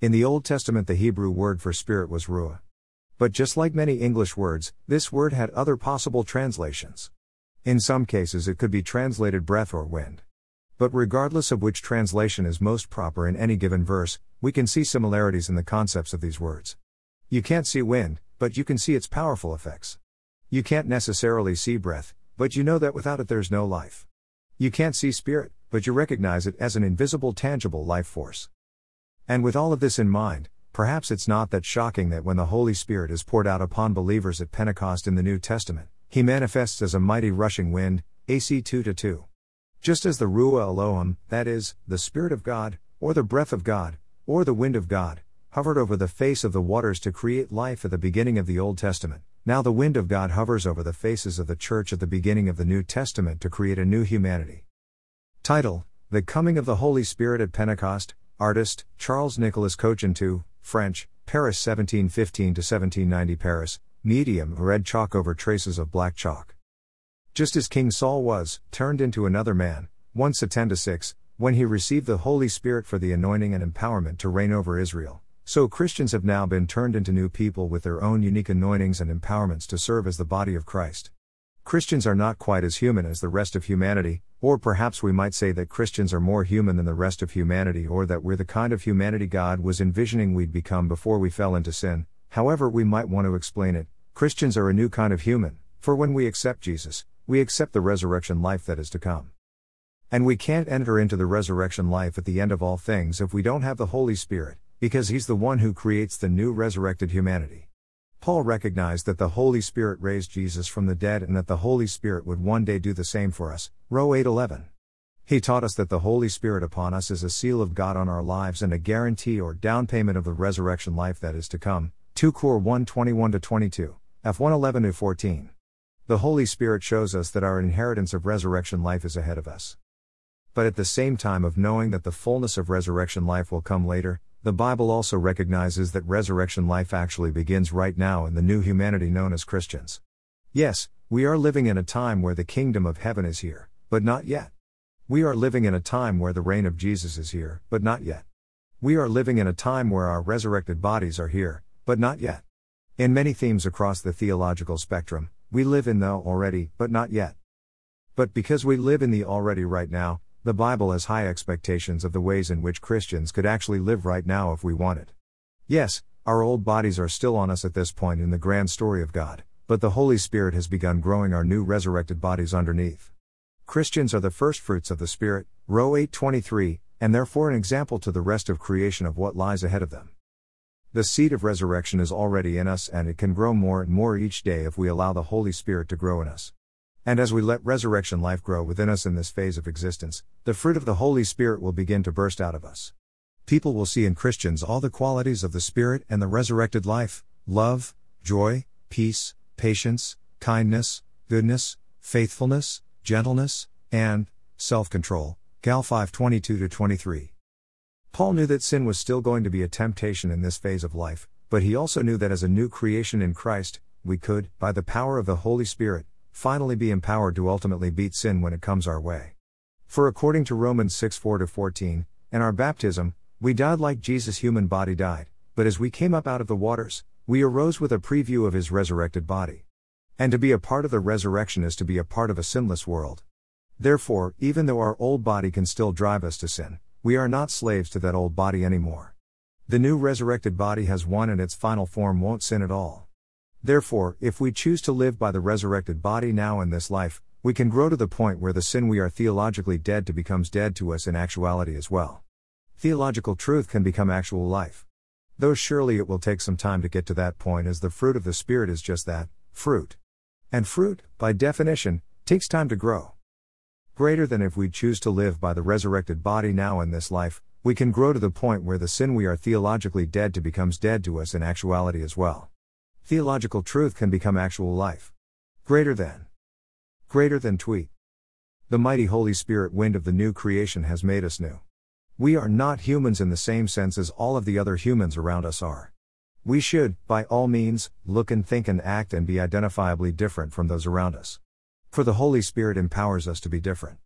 In the Old Testament, the Hebrew word for spirit was ruah. But just like many English words, this word had other possible translations. In some cases, it could be translated breath or wind. But regardless of which translation is most proper in any given verse, we can see similarities in the concepts of these words. You can't see wind, but you can see its powerful effects. You can't necessarily see breath, but you know that without it there's no life. You can't see spirit, but you recognize it as an invisible, tangible life force. And with all of this in mind, perhaps it's not that shocking that when the Holy Spirit is poured out upon believers at Pentecost in the New Testament, he manifests as a mighty rushing wind, AC 2 2. Just as the Ruah Elohim, that is, the Spirit of God, or the breath of God, or the wind of God, hovered over the face of the waters to create life at the beginning of the Old Testament, now the wind of God hovers over the faces of the church at the beginning of the New Testament to create a new humanity. Title The Coming of the Holy Spirit at Pentecost, Artist, Charles Nicolas Cochin II, French, Paris 1715 to 1790 Paris, medium red chalk over traces of black chalk. Just as King Saul was, turned into another man, 1 10 to 6, when he received the Holy Spirit for the anointing and empowerment to reign over Israel, so Christians have now been turned into new people with their own unique anointings and empowerments to serve as the body of Christ. Christians are not quite as human as the rest of humanity, or perhaps we might say that Christians are more human than the rest of humanity, or that we're the kind of humanity God was envisioning we'd become before we fell into sin. However, we might want to explain it Christians are a new kind of human, for when we accept Jesus, we accept the resurrection life that is to come. And we can't enter into the resurrection life at the end of all things if we don't have the Holy Spirit, because He's the one who creates the new resurrected humanity. Paul recognized that the Holy Spirit raised Jesus from the dead and that the Holy Spirit would one day do the same for us. Row 811. He taught us that the Holy Spirit upon us is a seal of God on our lives and a guarantee or down payment of the resurrection life that is to come. 2 Cor 1 21 22, F 111 14. The Holy Spirit shows us that our inheritance of resurrection life is ahead of us. But at the same time of knowing that the fullness of resurrection life will come later, the Bible also recognizes that resurrection life actually begins right now in the new humanity known as Christians. Yes, we are living in a time where the kingdom of heaven is here, but not yet. We are living in a time where the reign of Jesus is here, but not yet. We are living in a time where our resurrected bodies are here, but not yet. In many themes across the theological spectrum, we live in the already, but not yet. But because we live in the already right now, the Bible has high expectations of the ways in which Christians could actually live right now if we wanted. Yes, our old bodies are still on us at this point in the grand story of God, but the Holy Spirit has begun growing our new resurrected bodies underneath. Christians are the first fruits of the Spirit, row 823, and therefore an example to the rest of creation of what lies ahead of them. The seed of resurrection is already in us and it can grow more and more each day if we allow the Holy Spirit to grow in us. And as we let resurrection life grow within us in this phase of existence, the fruit of the Holy Spirit will begin to burst out of us. People will see in Christians all the qualities of the Spirit and the resurrected life love, joy, peace, patience, kindness, goodness, faithfulness, gentleness, and self control. Gal 5 22 23. Paul knew that sin was still going to be a temptation in this phase of life, but he also knew that as a new creation in Christ, we could, by the power of the Holy Spirit, finally be empowered to ultimately beat sin when it comes our way. For according to Romans 6 4 14, in our baptism, we died like Jesus' human body died, but as we came up out of the waters, we arose with a preview of his resurrected body. And to be a part of the resurrection is to be a part of a sinless world. Therefore, even though our old body can still drive us to sin, we are not slaves to that old body anymore. The new resurrected body has won and its final form won't sin at all. Therefore, if we choose to live by the resurrected body now in this life, we can grow to the point where the sin we are theologically dead to becomes dead to us in actuality as well. Theological truth can become actual life. Though surely it will take some time to get to that point as the fruit of the Spirit is just that fruit. And fruit, by definition, takes time to grow greater than if we choose to live by the resurrected body now in this life, we can grow to the point where the sin we are theologically dead to becomes dead to us in actuality as well. Theological truth can become actual life. Greater than. Greater than tweet. The mighty Holy Spirit wind of the new creation has made us new. We are not humans in the same sense as all of the other humans around us are. We should, by all means, look and think and act and be identifiably different from those around us. For the Holy Spirit empowers us to be different.